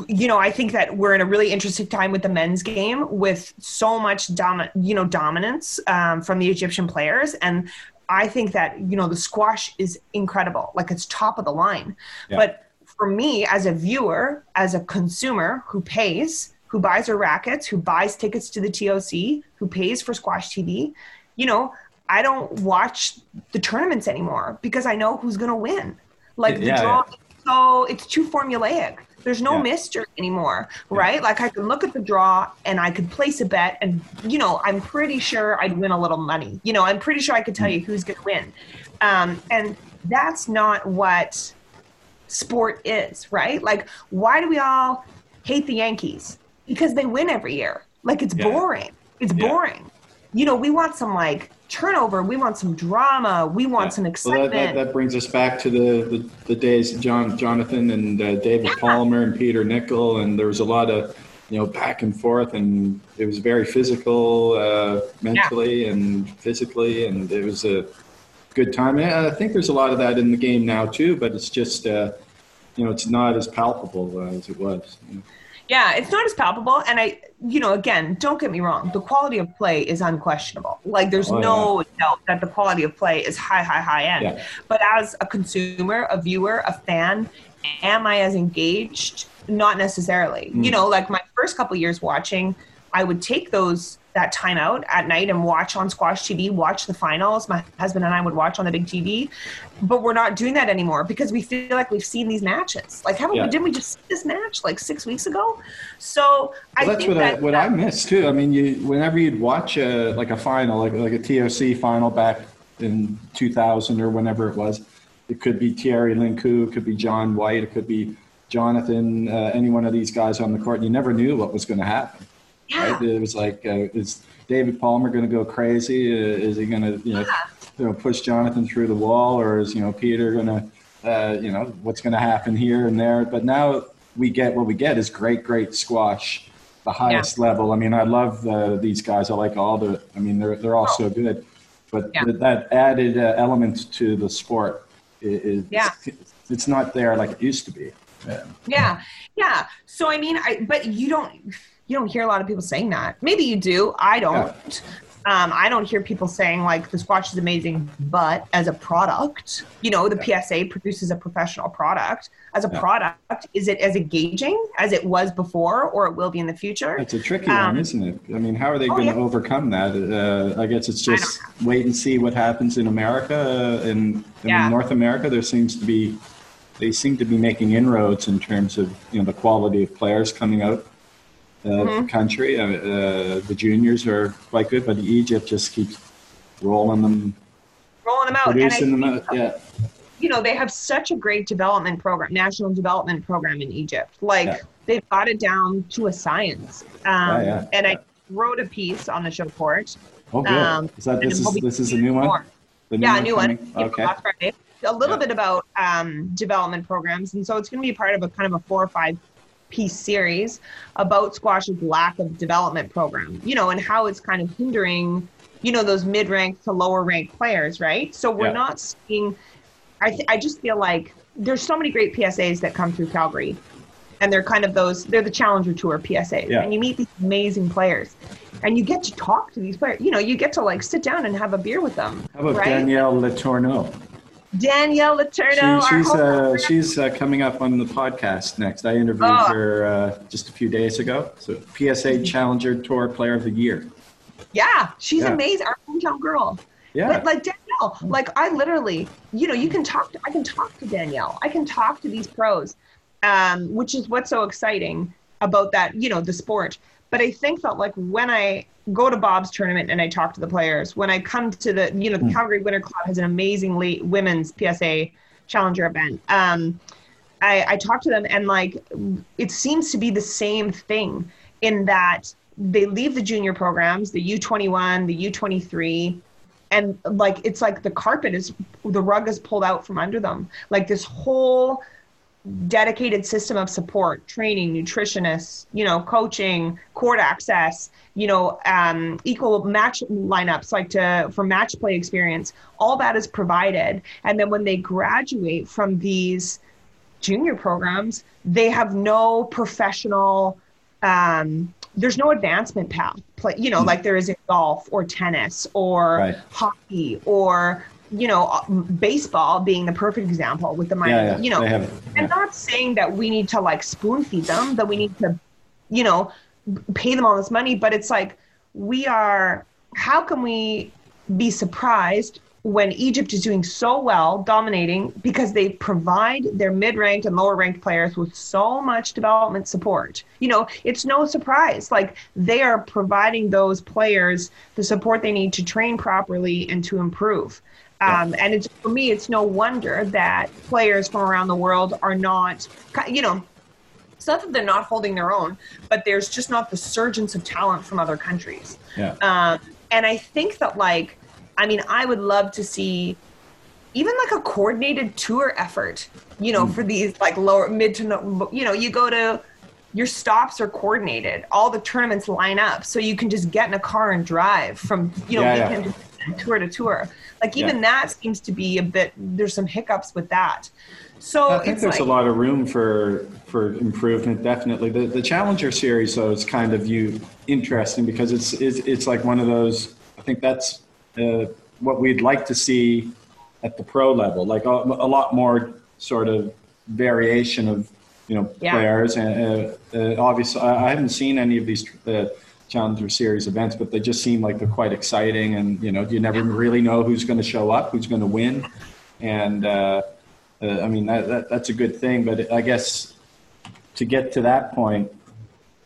you know, I think that we're in a really interesting time with the men's game, with so much dom- you know dominance um, from the Egyptian players, and I think that you know the squash is incredible, like it's top of the line, yeah. but for me as a viewer, as a consumer who pays, who buys our rackets, who buys tickets to the TOC, who pays for Squash TV, you know, I don't watch the tournaments anymore because I know who's going to win. Like yeah, the draw, yeah. so it's too formulaic. There's no yeah. mystery anymore, right? Like I can look at the draw and I could place a bet, and you know, I'm pretty sure I'd win a little money. You know, I'm pretty sure I could tell you who's going to win, um, and that's not what sport is, right? Like, why do we all hate the Yankees? Because they win every year. Like, it's yeah. boring. It's boring. You know, we want some like turnover. We want some drama. We want yeah. some excitement. Well, that, that, that, brings us back to the, the, the days of John, Jonathan and uh, David Palmer and Peter Nicol. And there was a lot of, you know, back and forth. And it was very physical, uh, mentally and physically. And it was a, good time. And I think there's a lot of that in the game now too, but it's just uh, you know it's not as palpable uh, as it was. You know? Yeah, it's not as palpable, and I, you know, again, don't get me wrong. The quality of play is unquestionable. Like, there's oh, no yeah. doubt that the quality of play is high, high, high end. Yeah. But as a consumer, a viewer, a fan, am I as engaged? Not necessarily. Mm. You know, like my first couple years watching, I would take those that time out at night and watch on squash TV, watch the finals. My husband and I would watch on the big TV, but we're not doing that anymore because we feel like we've seen these matches. Like, haven't yeah. we? Didn't we just see this match like six weeks ago? So well, I that's think what that, I, what I miss too. I mean, you whenever you'd watch a like a final, like like a TOC final back in 2000 or whenever it was, it could be Thierry Lincou, it could be John White, it could be Jonathan, uh, any one of these guys on the court. You never knew what was going to happen. Yeah. Right? It was like, uh, is David Palmer going to go crazy? Uh, is he going to, you know, yeah. you know, push Jonathan through the wall, or is you know Peter going to, uh, you know, what's going to happen here and there? But now we get what we get is great, great squash, the highest yeah. level. I mean, I love uh, these guys. I like all the. I mean, they're they're all oh. so good, but yeah. that added uh, element to the sport is, yeah. it's not there like it used to be. Yeah. yeah, yeah. So I mean, I but you don't you don't hear a lot of people saying that. Maybe you do. I don't. Yeah. Um, I don't hear people saying like the squash is amazing, but as a product, you know, the yeah. PSA produces a professional product. As a yeah. product, is it as engaging as it was before, or it will be in the future? It's a tricky um, one, isn't it? I mean, how are they oh, going to yeah. overcome that? Uh, I guess it's just wait and see what happens in America. Uh, in, in North America, there seems to be they seem to be making inroads in terms of you know the quality of players coming out mm-hmm. country. Uh, uh, the juniors are quite good, but Egypt just keeps rolling them, rolling them out, producing them out. Yeah. You know, they have such a great development program, national development program in Egypt. Like yeah. they've got it down to a science. Um, yeah, yeah. And I wrote a piece on the show court. Oh, good. Um, is that this is this is a new one? New yeah, one new coming? one. Okay. A little bit about um, development programs, and so it's going to be part of a kind of a four or five piece series about squash's lack of development program, you know, and how it's kind of hindering, you know, those mid-ranked to lower ranked players, right? So we're yeah. not seeing, I, th- I just feel like there's so many great PSAs that come through Calgary and they're kind of those, they're the challenger tour PSAs yeah. and you meet these amazing players and you get to talk to these players, you know, you get to like sit down and have a beer with them. How about right? Danielle Letourneau? Danielle Letourneau. She, she's uh, she's uh, coming up on the podcast next. I interviewed oh. her uh, just a few days ago. So PSA mm-hmm. Challenger Tour Player of the Year. Yeah, she's yeah. amazing. Our hometown girl. Yeah. But like Danielle, like I literally, you know, you can talk. To, I can talk to Danielle. I can talk to these pros, um, which is what's so exciting about that. You know, the sport. But I think that like when I go to Bob's tournament and I talk to the players, when I come to the, you know, the mm. Calgary Winter Club has an amazingly women's PSA Challenger event. Um, I, I talk to them and like it seems to be the same thing in that they leave the junior programs, the U21, the U23, and like it's like the carpet is the rug is pulled out from under them. Like this whole dedicated system of support, training, nutritionists, you know, coaching, court access, you know, um, equal match lineups, like to for match play experience. All that is provided, and then when they graduate from these junior programs, they have no professional. Um, there's no advancement path. Play, you know, like there is in golf or tennis or right. hockey or you know, uh, baseball being the perfect example with the money, yeah, yeah. you know, yeah. and not saying that we need to like spoon feed them, that we need to, you know, pay them all this money, but it's like we are, how can we be surprised when Egypt is doing so well, dominating, because they provide their mid ranked and lower ranked players with so much development support. You know, it's no surprise. Like they are providing those players the support they need to train properly and to improve. Um, and it's for me, it's no wonder that players from around the world are not, you know, it's not that they're not holding their own, but there's just not the surgence of talent from other countries. Yeah. Um, and I think that, like, I mean, I would love to see even like a coordinated tour effort, you know, mm. for these like lower, mid to, no, you know, you go to, your stops are coordinated. All the tournaments line up, so you can just get in a car and drive from you know yeah, yeah. to tour to tour. Like even yeah. that seems to be a bit. There's some hiccups with that. So I think there's like, a lot of room for for improvement. Definitely, the the Challenger series though is kind of you interesting because it's it's, it's like one of those. I think that's uh, what we'd like to see at the pro level, like a, a lot more sort of variation of you know yeah. players and uh, uh, obviously I, haven't seen any of these uh, Challenger Series events, but they just seem like they're quite exciting. And you know, you never really know who's going to show up, who's going to win, and uh, uh, I mean that, that, that's a good thing. But I guess to get to that point,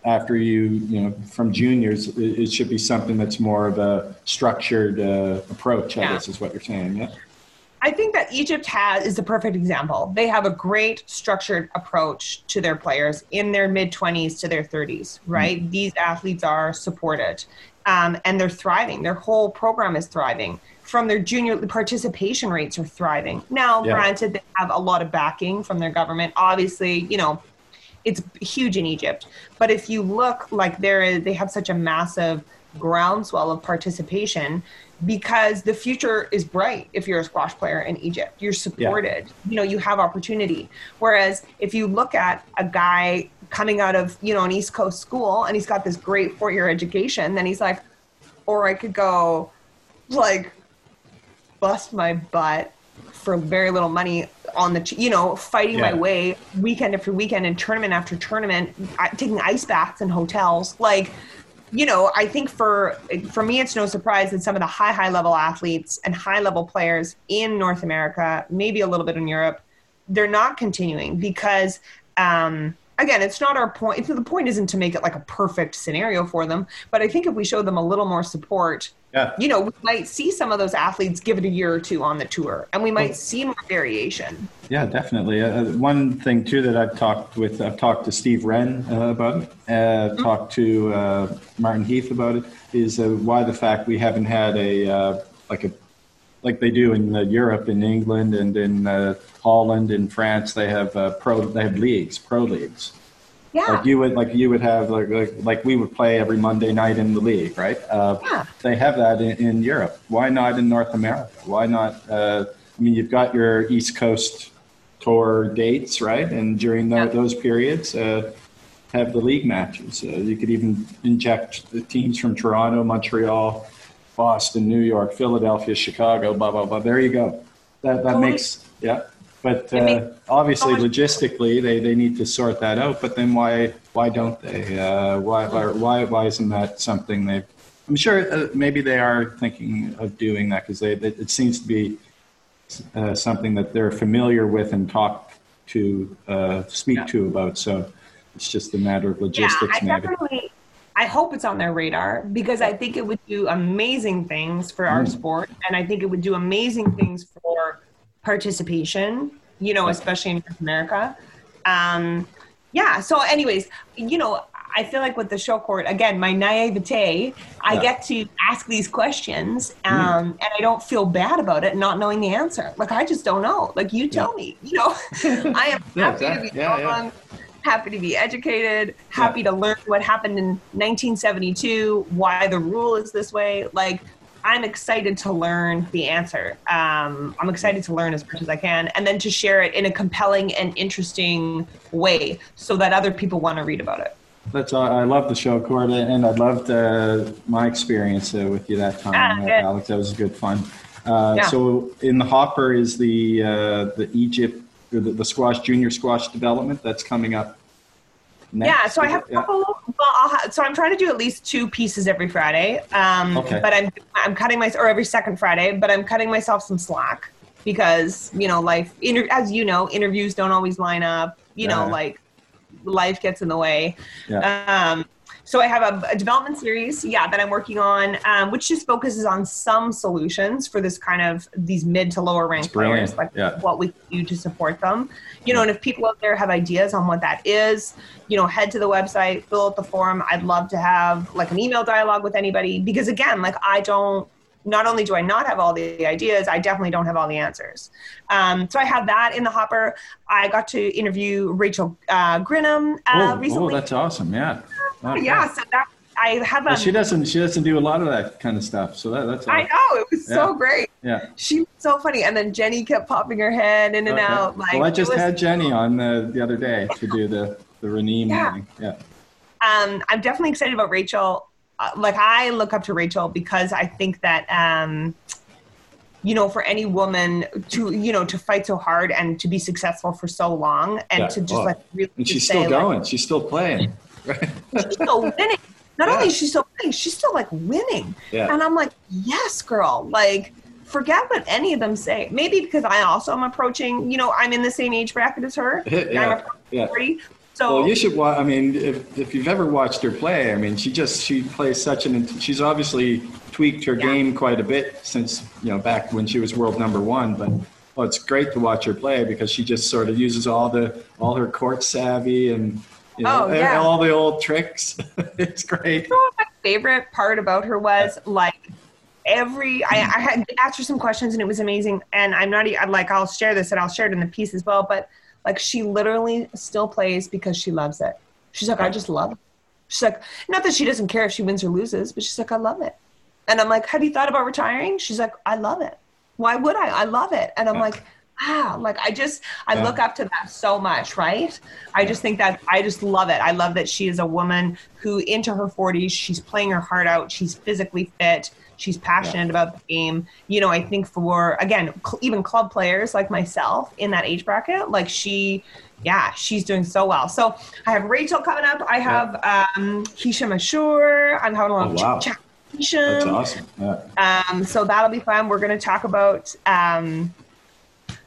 after you you know from juniors, it, it should be something that's more of a structured uh, approach. I yeah. guess is what you're saying. Yeah. I think that Egypt has is the perfect example. They have a great structured approach to their players in their mid 20s to their 30s, right? Mm-hmm. These athletes are supported um, and they're thriving. Their whole program is thriving. From their junior participation rates are thriving. Now, yeah. granted, they have a lot of backing from their government. Obviously, you know, it's huge in Egypt. But if you look like there is, they have such a massive groundswell of participation because the future is bright if you're a squash player in Egypt. You're supported. Yeah. You know, you have opportunity. Whereas if you look at a guy coming out of, you know, an East Coast school and he's got this great four year education, then he's like, or I could go like bust my butt for very little money on the, you know, fighting yeah. my way weekend after weekend and tournament after tournament, taking ice baths in hotels. Like, you know, I think for for me, it's no surprise that some of the high high level athletes and high level players in North America, maybe a little bit in Europe, they're not continuing because. Um, again, it's not our point. The point isn't to make it like a perfect scenario for them, but I think if we show them a little more support, yeah. you know, we might see some of those athletes give it a year or two on the tour, and we might see more variation. Yeah, definitely. Uh, one thing too that I've talked with, I've talked to Steve Wren uh, about it, uh, mm-hmm. talked to uh, Martin Heath about it, is uh, why the fact we haven't had a uh, like a like they do in Europe, in England, and in Holland, in France, they have pro, they have leagues, pro leagues. Yeah. Like you would, like you would have, like, like, like we would play every Monday night in the league, right? Uh, yeah. They have that in, in, Europe. Why not in North America? Why not? Uh, I mean, you've got your East Coast tour dates, right? And during the, yeah. those periods, uh, have the league matches. Uh, you could even inject the teams from Toronto, Montreal, Boston, New York, Philadelphia, Chicago, blah blah blah. There you go. That that makes yeah. But uh, obviously, logistically, they, they need to sort that out. But then why why don't they? Uh, why, why why isn't that something they? I'm sure uh, maybe they are thinking of doing that because they, it seems to be uh, something that they're familiar with and talk to uh, speak yeah. to about. So it's just a matter of logistics. Yeah, I definitely. I hope it's on their radar because I think it would do amazing things for our mm. sport, and I think it would do amazing things for participation, you know, especially in North America. Um, yeah. So, anyways, you know, I feel like with the show court, again, my naivete, I yeah. get to ask these questions um, mm. and I don't feel bad about it not knowing the answer. Like, I just don't know. Like, you tell yeah. me, you know, I am happy yeah, to be yeah, happy to be educated, happy to learn what happened in 1972, why the rule is this way. Like, I'm excited to learn the answer. Um, I'm excited to learn as much as I can and then to share it in a compelling and interesting way so that other people want to read about it. That's all. I love the show, Corda, and I loved uh, my experience uh, with you that time, ah, uh, Alex. That was good fun. Uh, yeah. So, in the hopper is the uh, the Egypt, the, the squash junior squash development that's coming up Next? Yeah, so I have a couple. Yeah. Well, have, so I'm trying to do at least two pieces every Friday. Um, okay. But I'm I'm cutting my or every second Friday, but I'm cutting myself some slack because you know life. Inter, as you know, interviews don't always line up. You yeah. know, like life gets in the way. Yeah. Um, so I have a, a, development series, yeah, that I'm working on, um, which just focuses on some solutions for this kind of these mid to lower rank players, like yeah. what we can do to support them. You know, and if people out there have ideas on what that is, you know, head to the website, fill out the form. I'd love to have like an email dialogue with anybody because again, like I don't not only do I not have all the ideas, I definitely don't have all the answers. Um, so I have that in the hopper. I got to interview Rachel uh, Grinham uh, oh, recently. Oh, that's awesome! Yeah, yeah. So that I have. A, she doesn't. She doesn't do a lot of that kind of stuff. So that, that's. I know it was yeah. so great. Yeah. She was so funny, and then Jenny kept popping her head in and okay. out. Like, well, I just had Jenny on the, the other day to do the the Raneem yeah. thing. Yeah. Um, I'm definitely excited about Rachel. Uh, like I look up to Rachel because I think that um, you know, for any woman to, you know, to fight so hard and to be successful for so long and yeah. to just like really and she's say, still going, like, she's still playing. She's still winning. not yeah. only is she still playing, she's still like winning. Yeah. And I'm like, yes, girl. Like, forget what any of them say. Maybe because I also am approaching, you know, I'm in the same age bracket as her. yeah. yeah. 40. So well, you should watch. I mean, if, if you've ever watched her play, I mean, she just she plays such an. She's obviously tweaked her yeah. game quite a bit since you know back when she was world number one. But well, it's great to watch her play because she just sort of uses all the all her court savvy and you know, oh, yeah. all the old tricks. it's great. You know my favorite part about her was like every I, I had asked her some questions and it was amazing. And I'm not i like I'll share this and I'll share it in the piece as well. But like she literally still plays because she loves it. She's like, I just love it. She's like, not that she doesn't care if she wins or loses, but she's like, I love it. And I'm like, have you thought about retiring? She's like, I love it. Why would I? I love it. And I'm like, ah, like I just, I yeah. look up to that so much, right? I just think that I just love it. I love that she is a woman who into her 40s, she's playing her heart out. She's physically fit. She's passionate yeah. about the game. You know, I think for again, cl- even club players like myself in that age bracket, like she, yeah, she's doing so well. So I have Rachel coming up. I have um, Hisham Ashour. I'm having a lot oh, of wow. chat. That's awesome. Yeah. Um, so that'll be fun. We're going to talk about um,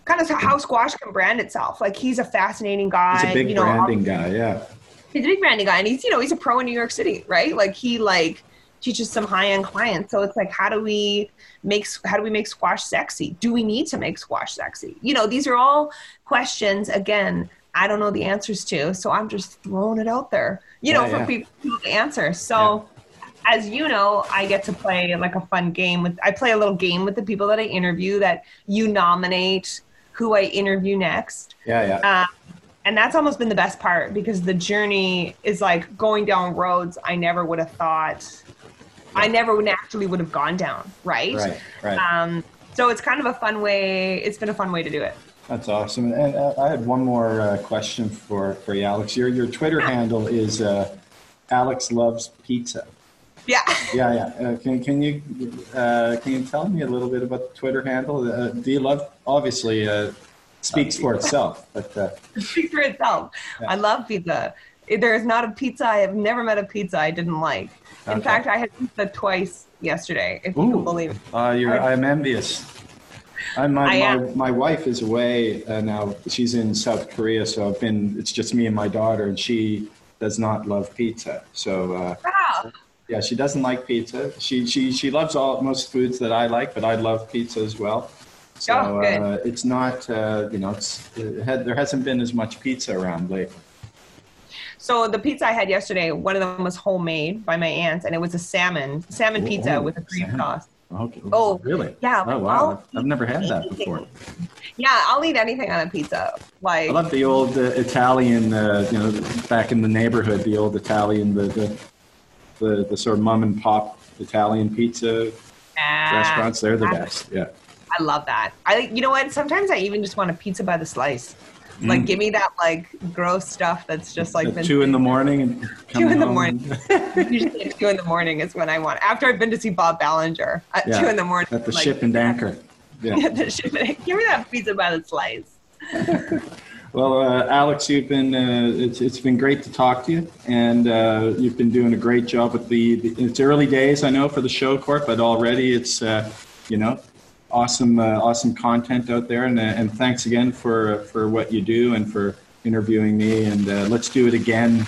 kind of how squash can brand itself. Like he's a fascinating guy. He's a big you know, branding guy. Yeah. He's a big branding guy, and he's you know he's a pro in New York City, right? Like he like teaches some high end clients. So it's like, how do we make how do we make squash sexy? Do we need to make squash sexy? You know, these are all questions. Again, I don't know the answers to, so I'm just throwing it out there. You know, yeah, for yeah. people to answer. So. Yeah. As you know, I get to play like a fun game with. I play a little game with the people that I interview. That you nominate who I interview next. Yeah, yeah. Um, and that's almost been the best part because the journey is like going down roads I never would have thought I never naturally would have gone down, right? Right, right. Um, so it's kind of a fun way. It's been a fun way to do it. That's awesome. And uh, I had one more uh, question for for you, Alex. Your your Twitter handle is uh, Alex loves pizza. Yeah. Yeah, yeah. Uh, can can you uh, can you tell me a little bit about the Twitter handle? Uh, do you love obviously uh speaks for itself, but speaks for itself. Yeah. I love pizza. There is not a pizza I have never met a pizza I didn't like. In okay. fact, I had pizza twice yesterday, if Ooh. you can believe it. Uh, you're, I'm envious. I'm, my, my, my, wife is away uh, now. She's in South Korea, so I've been. It's just me and my daughter, and she does not love pizza. So uh. Yeah, she doesn't like pizza. She she she loves all most foods that I like, but I love pizza as well. So oh, uh, it's not uh, you know it's it had, there hasn't been as much pizza around lately. So the pizza I had yesterday, one of them was homemade by my aunt, and it was a salmon salmon pizza with a cream sauce. Okay. Oh, really? Yeah. Oh, wow. I'll I've never had that before. Yeah, I'll eat anything on a pizza. Like I love the old uh, Italian, uh, you know, back in the neighborhood, the old Italian, the the, the, the sort of mom and pop Italian pizza ah, restaurants. They're the best. Yeah. I love that. I, you know what? Sometimes I even just want a pizza by the slice. Like, mm. give me that like gross stuff that's just like two in the morning and two in the morning. Usually two in the morning is when I want. After I've been to see Bob Ballinger at yeah, two in the morning. At the like, ship and anchor. Yeah. the ship and Give me that pizza by the slice. Well, uh, Alex, you've been uh, it's it's been great to talk to you, and uh, you've been doing a great job with the, the. It's early days, I know, for the show court, but already it's uh, you know awesome, uh, awesome content out there. And, uh, and thanks again for, for what you do and for interviewing me. And let's do it again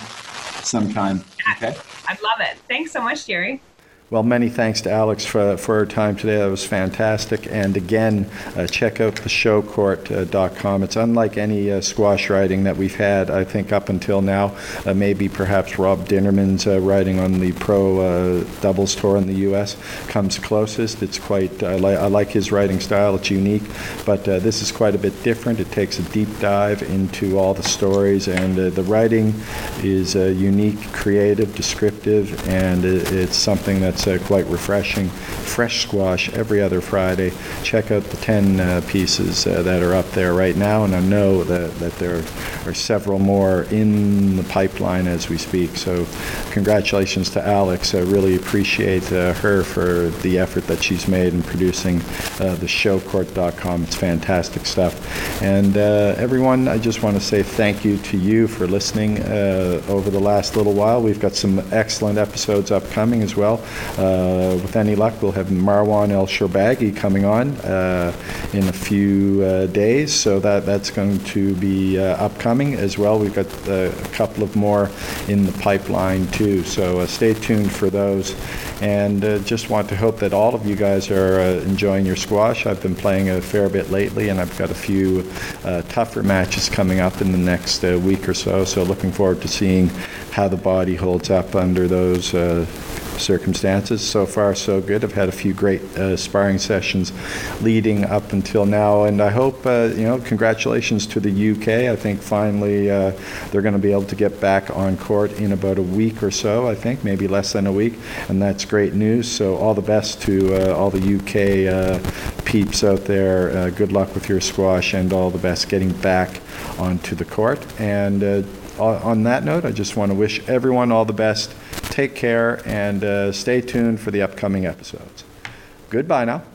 sometime. Okay. I love it. Thanks so much, Jerry. Well, many thanks to Alex for, for her time today. That was fantastic. And again, uh, check out the showcourt.com. It's unlike any uh, squash writing that we've had, I think, up until now. Uh, maybe perhaps Rob Dinerman's uh, writing on the pro uh, doubles tour in the U.S. comes closest. It's quite, I, li- I like his writing style, it's unique. But uh, this is quite a bit different. It takes a deep dive into all the stories, and the writing is unique, creative, descriptive, and it's something that it's uh, quite refreshing. Fresh squash every other Friday. Check out the 10 uh, pieces uh, that are up there right now, and I know that, that there are several more in the pipeline as we speak. So, congratulations to Alex. I really appreciate uh, her for the effort that she's made in producing the showcourt.com. It's fantastic stuff. And everyone, I just want to say thank you to you for listening over the last little while. We've got some excellent episodes upcoming as well. Uh, with any luck, we'll have Marwan El Shorbagy coming on uh, in a few uh, days, so that, that's going to be uh, upcoming as well. We've got uh, a couple of more in the pipeline too, so stay tuned for those. And just want to hope that all of you guys are enjoying your squash. I've been playing a fair bit lately, and I've got a few tougher matches coming up in the next week or so. So looking forward to seeing how the body holds up under those uh, circumstances. So far, so good. I've had a few great uh, sparring sessions leading up until now, and I hope, uh, you know, congratulations to the UK. I think finally uh, they're going to be able to get back on court in about a week or so, I think, maybe less than a week, and that's great news. So, all the best to uh, all the UK uh, peeps out there. Uh, good luck with your squash, and all the best getting back onto the court. And on that note, I just want to wish everyone all the best take care and uh, stay tuned for the upcoming episodes. Goodbye now.